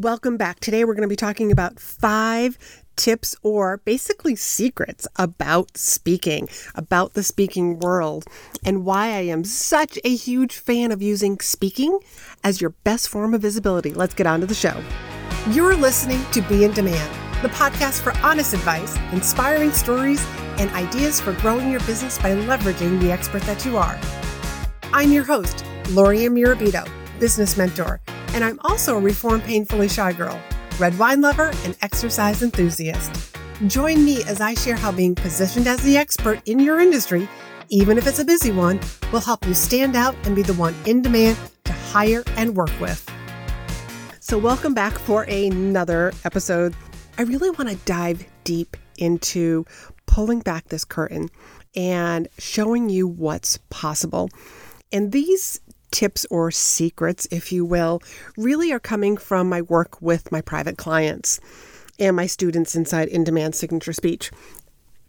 Welcome back. Today we're going to be talking about five tips or basically secrets about speaking, about the speaking world, and why I am such a huge fan of using speaking as your best form of visibility. Let's get on to the show. You're listening to Be in Demand, the podcast for honest advice, inspiring stories, and ideas for growing your business by leveraging the expert that you are. I'm your host, Lori Mirabito, business mentor and I'm also a reformed painfully shy girl, red wine lover, and exercise enthusiast. Join me as I share how being positioned as the expert in your industry, even if it's a busy one, will help you stand out and be the one in demand to hire and work with. So, welcome back for another episode. I really want to dive deep into pulling back this curtain and showing you what's possible. And these tips or secrets, if you will, really are coming from my work with my private clients and my students inside In Demand Signature Speech.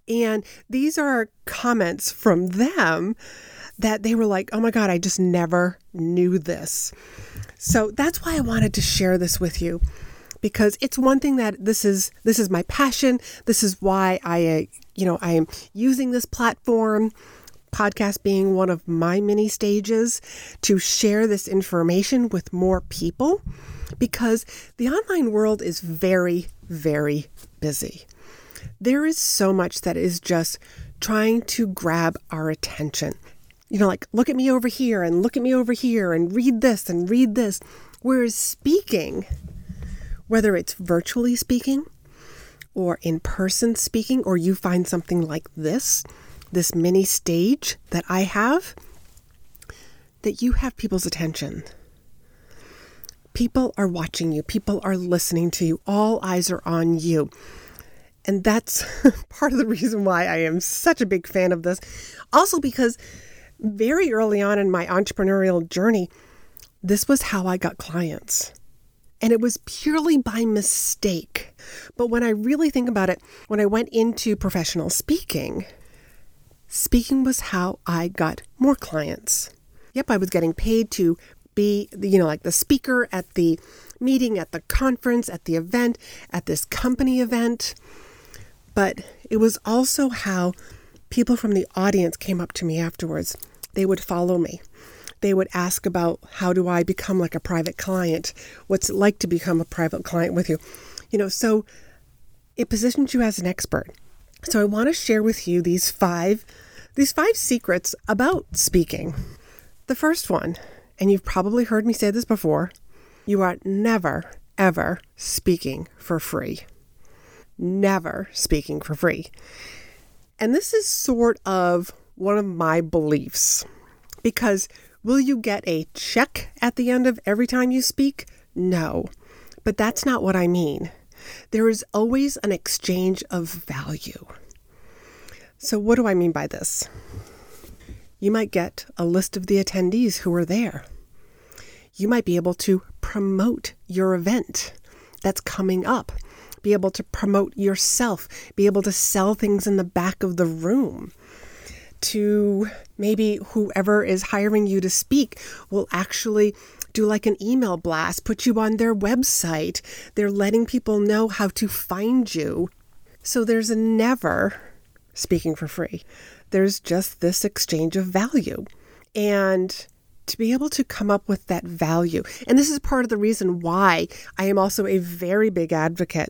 And these are comments from them that they were like, oh my God, I just never knew this. So that's why I wanted to share this with you because it's one thing that this is this is my passion this is why i uh, you know i am using this platform podcast being one of my mini stages to share this information with more people because the online world is very, very busy. There is so much that is just trying to grab our attention. You know, like, look at me over here and look at me over here and read this and read this. Whereas speaking, whether it's virtually speaking or in person speaking, or you find something like this, this mini stage that I have, that you have people's attention. People are watching you, people are listening to you, all eyes are on you. And that's part of the reason why I am such a big fan of this. Also, because very early on in my entrepreneurial journey, this was how I got clients. And it was purely by mistake. But when I really think about it, when I went into professional speaking, speaking was how I got more clients. Yep, I was getting paid to be, you know, like the speaker at the meeting, at the conference, at the event, at this company event. But it was also how people from the audience came up to me afterwards. They would follow me. They would ask about how do I become like a private client? What's it like to become a private client with you? You know, so it positions you as an expert. So I want to share with you these five these five secrets about speaking. The first one, and you've probably heard me say this before, you are never ever speaking for free. Never speaking for free. And this is sort of one of my beliefs because will you get a check at the end of every time you speak? No. But that's not what I mean. There is always an exchange of value. So, what do I mean by this? You might get a list of the attendees who are there. You might be able to promote your event that's coming up, be able to promote yourself, be able to sell things in the back of the room. To maybe whoever is hiring you to speak will actually do like an email blast, put you on their website. They're letting people know how to find you. So there's never speaking for free. There's just this exchange of value. And to be able to come up with that value. And this is part of the reason why I am also a very big advocate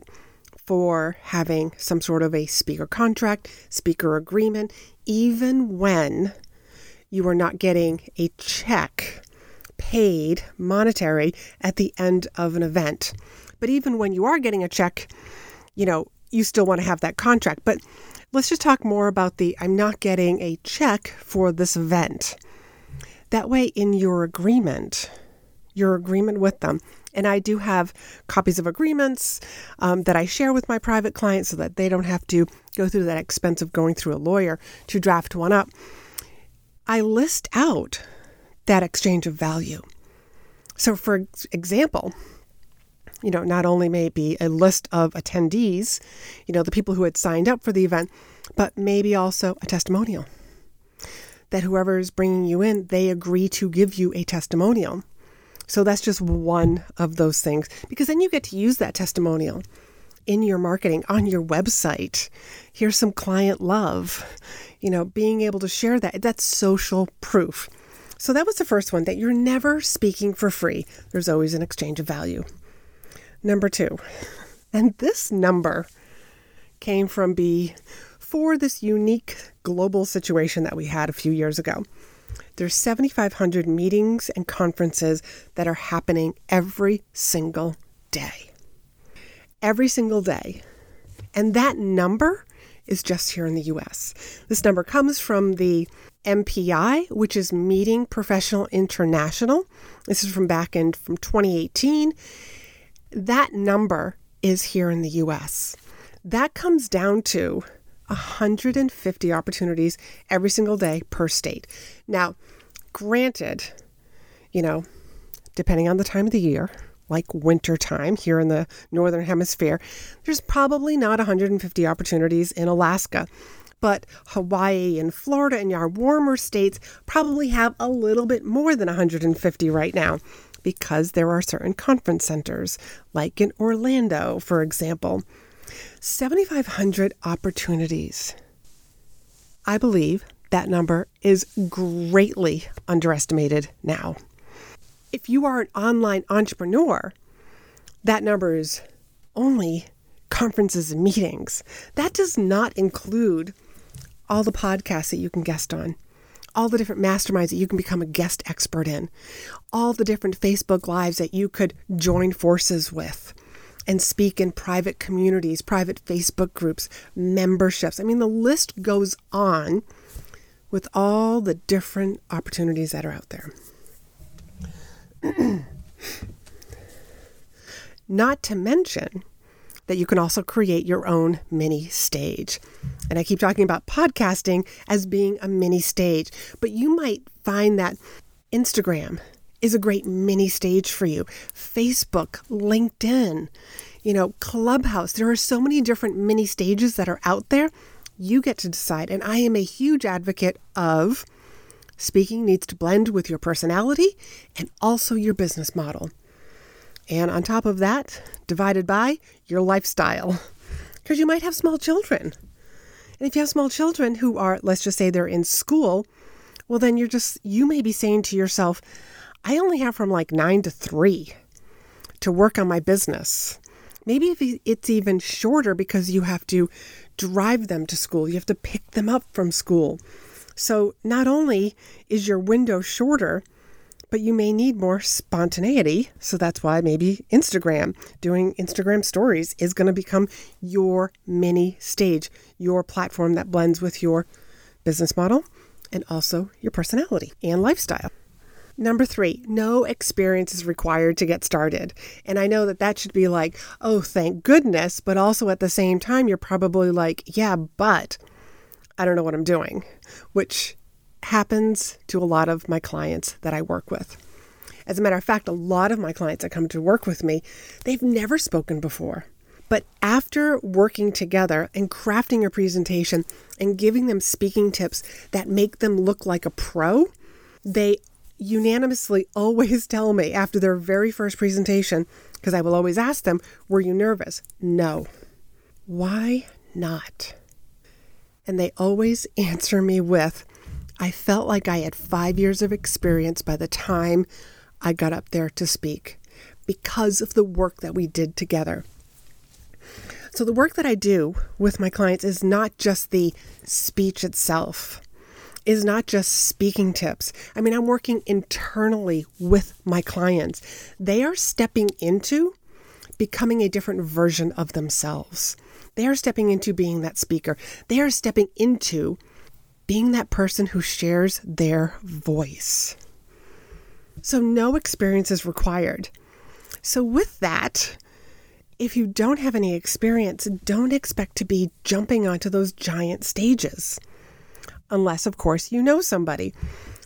for having some sort of a speaker contract, speaker agreement, even when you are not getting a check paid monetary at the end of an event. But even when you are getting a check, you know, you still want to have that contract. But Let's just talk more about the I'm not getting a check for this event. That way, in your agreement, your agreement with them, and I do have copies of agreements um, that I share with my private clients so that they don't have to go through that expense of going through a lawyer to draft one up. I list out that exchange of value. So, for example, you know, not only may be a list of attendees, you know, the people who had signed up for the event, but maybe also a testimonial. That whoever is bringing you in, they agree to give you a testimonial. So that's just one of those things because then you get to use that testimonial in your marketing on your website. Here's some client love. You know, being able to share that, that's social proof. So that was the first one that you're never speaking for free. There's always an exchange of value. Number two, and this number came from B for this unique global situation that we had a few years ago. There's 7,500 meetings and conferences that are happening every single day. Every single day. And that number is just here in the US. This number comes from the MPI, which is Meeting Professional International. This is from back in from 2018. That number is here in the US. That comes down to 150 opportunities every single day per state. Now, granted, you know, depending on the time of the year, like winter time here in the northern hemisphere, there's probably not 150 opportunities in Alaska. But Hawaii and Florida and our warmer states probably have a little bit more than 150 right now because there are certain conference centers, like in Orlando, for example. 7,500 opportunities. I believe that number is greatly underestimated now. If you are an online entrepreneur, that number is only conferences and meetings. That does not include all the podcasts that you can guest on, all the different masterminds that you can become a guest expert in, all the different Facebook Lives that you could join forces with and speak in private communities, private Facebook groups, memberships. I mean, the list goes on with all the different opportunities that are out there. Not to mention that you can also create your own mini stage. And I keep talking about podcasting as being a mini stage, but you might find that Instagram is a great mini stage for you. Facebook, LinkedIn, you know, Clubhouse. There are so many different mini stages that are out there. You get to decide. And I am a huge advocate of speaking needs to blend with your personality and also your business model. And on top of that, divided by your lifestyle. Because you might have small children. And if you have small children who are, let's just say they're in school, well, then you're just, you may be saying to yourself, I only have from like nine to three to work on my business. Maybe if it's even shorter because you have to drive them to school, you have to pick them up from school. So not only is your window shorter, but you may need more spontaneity. So that's why maybe Instagram, doing Instagram stories, is going to become your mini stage, your platform that blends with your business model and also your personality and lifestyle. Number three, no experience is required to get started. And I know that that should be like, oh, thank goodness. But also at the same time, you're probably like, yeah, but I don't know what I'm doing, which happens to a lot of my clients that I work with. As a matter of fact, a lot of my clients that come to work with me, they've never spoken before. But after working together and crafting a presentation and giving them speaking tips that make them look like a pro, they unanimously always tell me after their very first presentation, because I will always ask them, Were you nervous? No. Why not? And they always answer me with, I felt like I had five years of experience by the time I got up there to speak because of the work that we did together. So, the work that I do with my clients is not just the speech itself is not just speaking tips. I mean, I'm working internally with my clients. They are stepping into becoming a different version of themselves. They are stepping into being that speaker. They are stepping into being that person who shares their voice. So, no experience is required. So, with that, if you don't have any experience, don't expect to be jumping onto those giant stages unless, of course, you know somebody.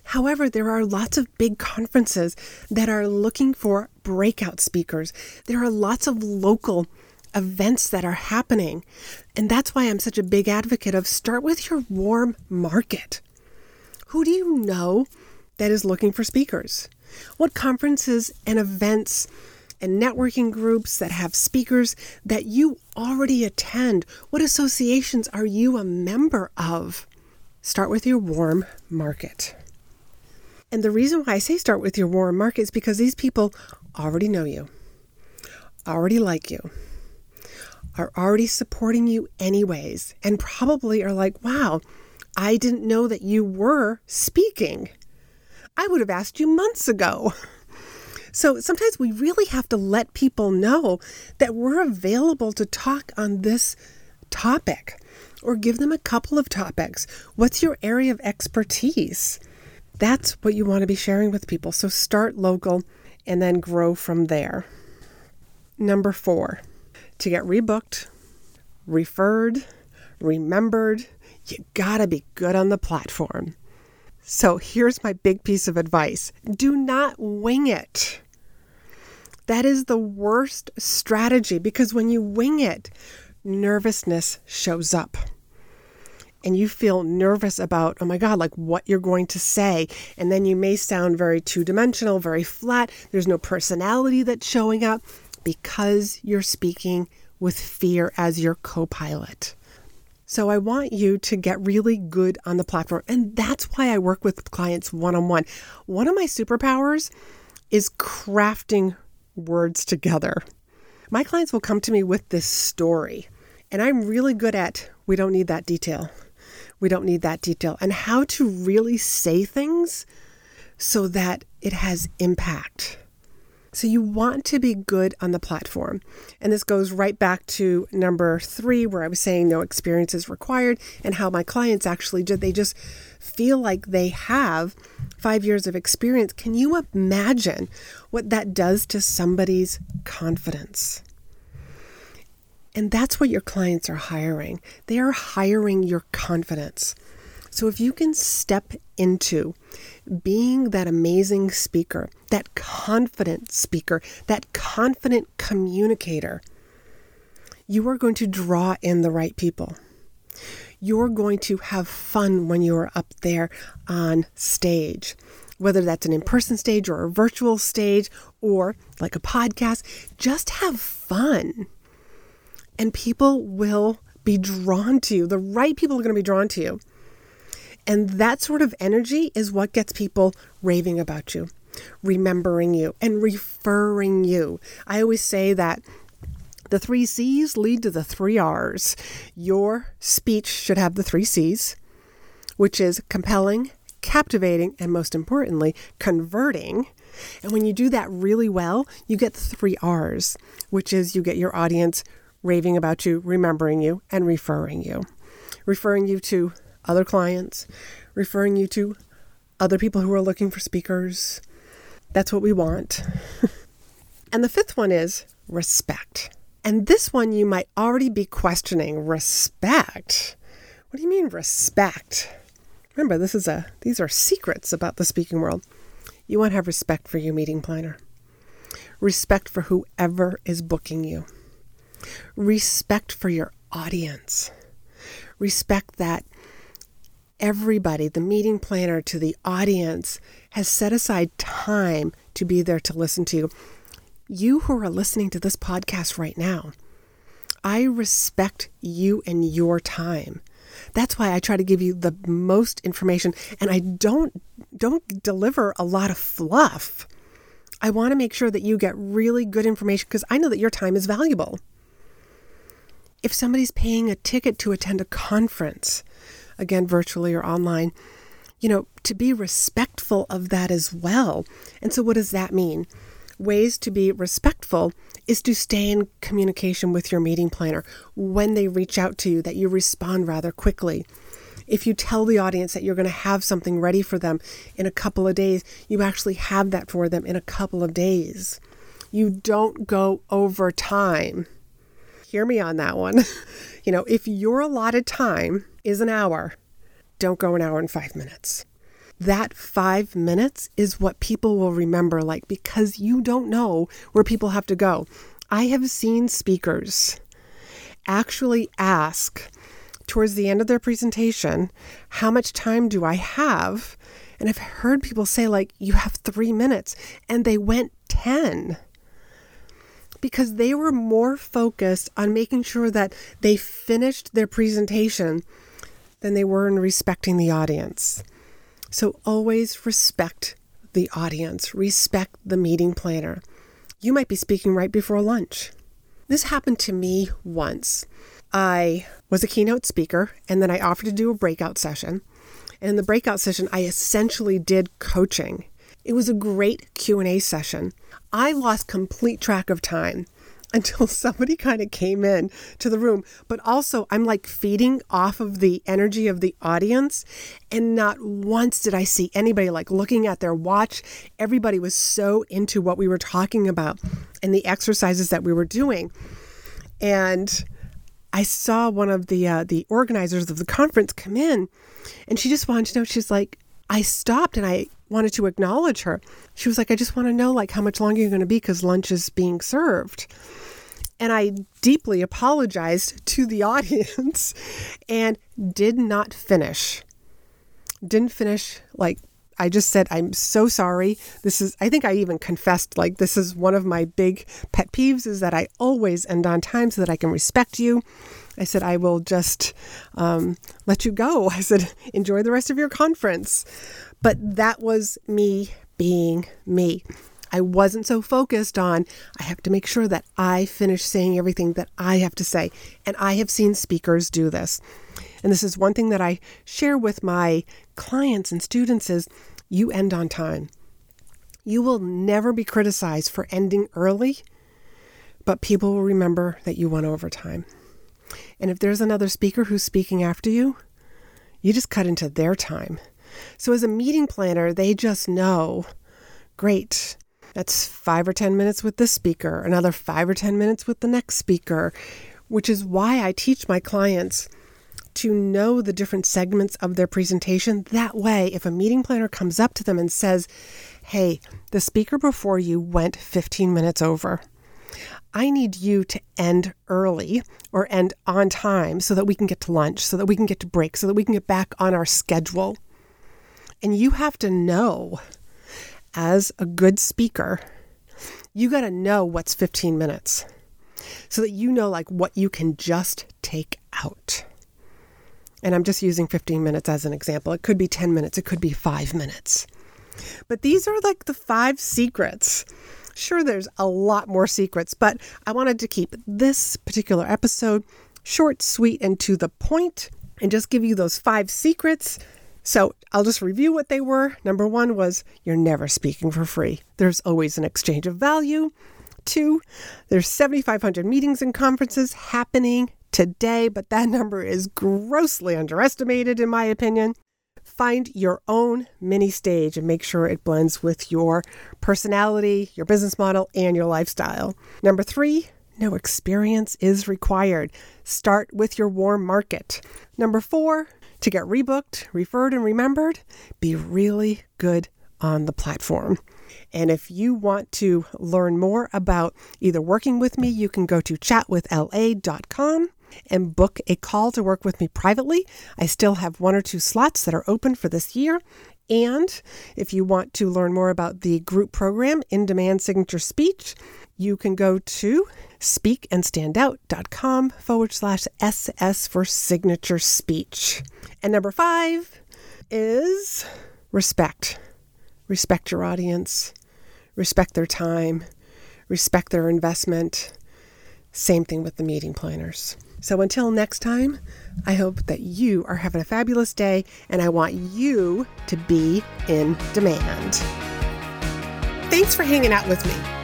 However, there are lots of big conferences that are looking for breakout speakers. There are lots of local events that are happening. And that's why I'm such a big advocate of start with your warm market. Who do you know that is looking for speakers? What conferences and events and networking groups that have speakers that you already attend? What associations are you a member of? Start with your warm market. And the reason why I say start with your warm market is because these people already know you, already like you, are already supporting you anyways, and probably are like, wow, I didn't know that you were speaking. I would have asked you months ago. So sometimes we really have to let people know that we're available to talk on this topic or give them a couple of topics. What's your area of expertise? That's what you want to be sharing with people. So start local and then grow from there. Number four, to get rebooked, referred, remembered, you gotta be good on the platform. So here's my big piece of advice do not wing it. That is the worst strategy because when you wing it, nervousness shows up. And you feel nervous about, oh my God, like what you're going to say. And then you may sound very two dimensional, very flat. There's no personality that's showing up because you're speaking with fear as your co pilot. So I want you to get really good on the platform. And that's why I work with clients one on one. One of my superpowers is crafting words together. My clients will come to me with this story, and I'm really good at we don't need that detail. We don't need that detail. And how to really say things so that it has impact. So you want to be good on the platform. And this goes right back to number three, where I was saying no experience is required, and how my clients actually did. They just feel like they have five years of experience. Can you imagine what that does to somebody's confidence? And that's what your clients are hiring. They are hiring your confidence. So if you can step into being that amazing speaker, that confident speaker, that confident communicator, you are going to draw in the right people. You're going to have fun when you're up there on stage, whether that's an in person stage or a virtual stage or like a podcast. Just have fun. And people will be drawn to you. The right people are going to be drawn to you. And that sort of energy is what gets people raving about you, remembering you, and referring you. I always say that the three C's lead to the three R's. Your speech should have the three C's, which is compelling, captivating, and most importantly, converting. And when you do that really well, you get the three R's, which is you get your audience raving about you, remembering you, and referring you. Referring you to other clients, referring you to other people who are looking for speakers. That's what we want. and the fifth one is respect. And this one you might already be questioning respect. What do you mean respect? Remember, this is a these are secrets about the speaking world. You want to have respect for your meeting planner. Respect for whoever is booking you. Respect for your audience. Respect that everybody, the meeting planner to the audience, has set aside time to be there to listen to you. You who are listening to this podcast right now, I respect you and your time. That's why I try to give you the most information and I don't don't deliver a lot of fluff. I want to make sure that you get really good information because I know that your time is valuable. If somebody's paying a ticket to attend a conference, again, virtually or online, you know, to be respectful of that as well. And so, what does that mean? Ways to be respectful is to stay in communication with your meeting planner when they reach out to you, that you respond rather quickly. If you tell the audience that you're going to have something ready for them in a couple of days, you actually have that for them in a couple of days. You don't go over time. Hear me on that one. you know, if your allotted time is an hour, don't go an hour and five minutes. That five minutes is what people will remember, like, because you don't know where people have to go. I have seen speakers actually ask towards the end of their presentation, How much time do I have? And I've heard people say, like, you have three minutes, and they went 10 because they were more focused on making sure that they finished their presentation than they were in respecting the audience. So always respect the audience, respect the meeting planner. You might be speaking right before lunch. This happened to me once. I was a keynote speaker and then I offered to do a breakout session. And in the breakout session, I essentially did coaching. It was a great Q&A session. I lost complete track of time until somebody kind of came in to the room. But also, I'm like feeding off of the energy of the audience. And not once did I see anybody like looking at their watch. Everybody was so into what we were talking about and the exercises that we were doing. And I saw one of the uh, the organizers of the conference come in, and she just wanted to know. She's like, I stopped and I wanted to acknowledge her. She was like, I just want to know like how much longer you're going to be because lunch is being served. And I deeply apologized to the audience and did not finish. Didn't finish like I just said, I'm so sorry. This is, I think I even confessed, like, this is one of my big pet peeves is that I always end on time so that I can respect you. I said, I will just um, let you go. I said, enjoy the rest of your conference. But that was me being me. I wasn't so focused on, I have to make sure that I finish saying everything that I have to say. And I have seen speakers do this. And this is one thing that I share with my clients and students is you end on time. You will never be criticized for ending early, but people will remember that you went over time. And if there's another speaker who's speaking after you, you just cut into their time. So as a meeting planner, they just know, great, that's five or 10 minutes with this speaker, another five or 10 minutes with the next speaker, which is why I teach my clients to know the different segments of their presentation. That way, if a meeting planner comes up to them and says, Hey, the speaker before you went 15 minutes over. I need you to end early or end on time so that we can get to lunch, so that we can get to break, so that we can get back on our schedule. And you have to know as a good speaker, you got to know what's 15 minutes so that you know like what you can just take out. And I'm just using 15 minutes as an example. It could be 10 minutes, it could be 5 minutes. But these are like the five secrets. Sure, there's a lot more secrets, but I wanted to keep this particular episode short, sweet, and to the point, and just give you those five secrets so I'll just review what they were. Number one was you're never speaking for free, there's always an exchange of value. Two, there's 7,500 meetings and conferences happening today, but that number is grossly underestimated, in my opinion. Find your own mini stage and make sure it blends with your personality, your business model, and your lifestyle. Number three, no experience is required. Start with your warm market. Number four, to get rebooked, referred, and remembered, be really good on the platform. And if you want to learn more about either working with me, you can go to chatwithla.com and book a call to work with me privately. I still have one or two slots that are open for this year. And if you want to learn more about the group program, In Demand Signature Speech, you can go to speakandstandout.com forward slash SS for signature speech. And number five is respect. Respect your audience, respect their time, respect their investment. Same thing with the meeting planners. So until next time, I hope that you are having a fabulous day and I want you to be in demand. Thanks for hanging out with me.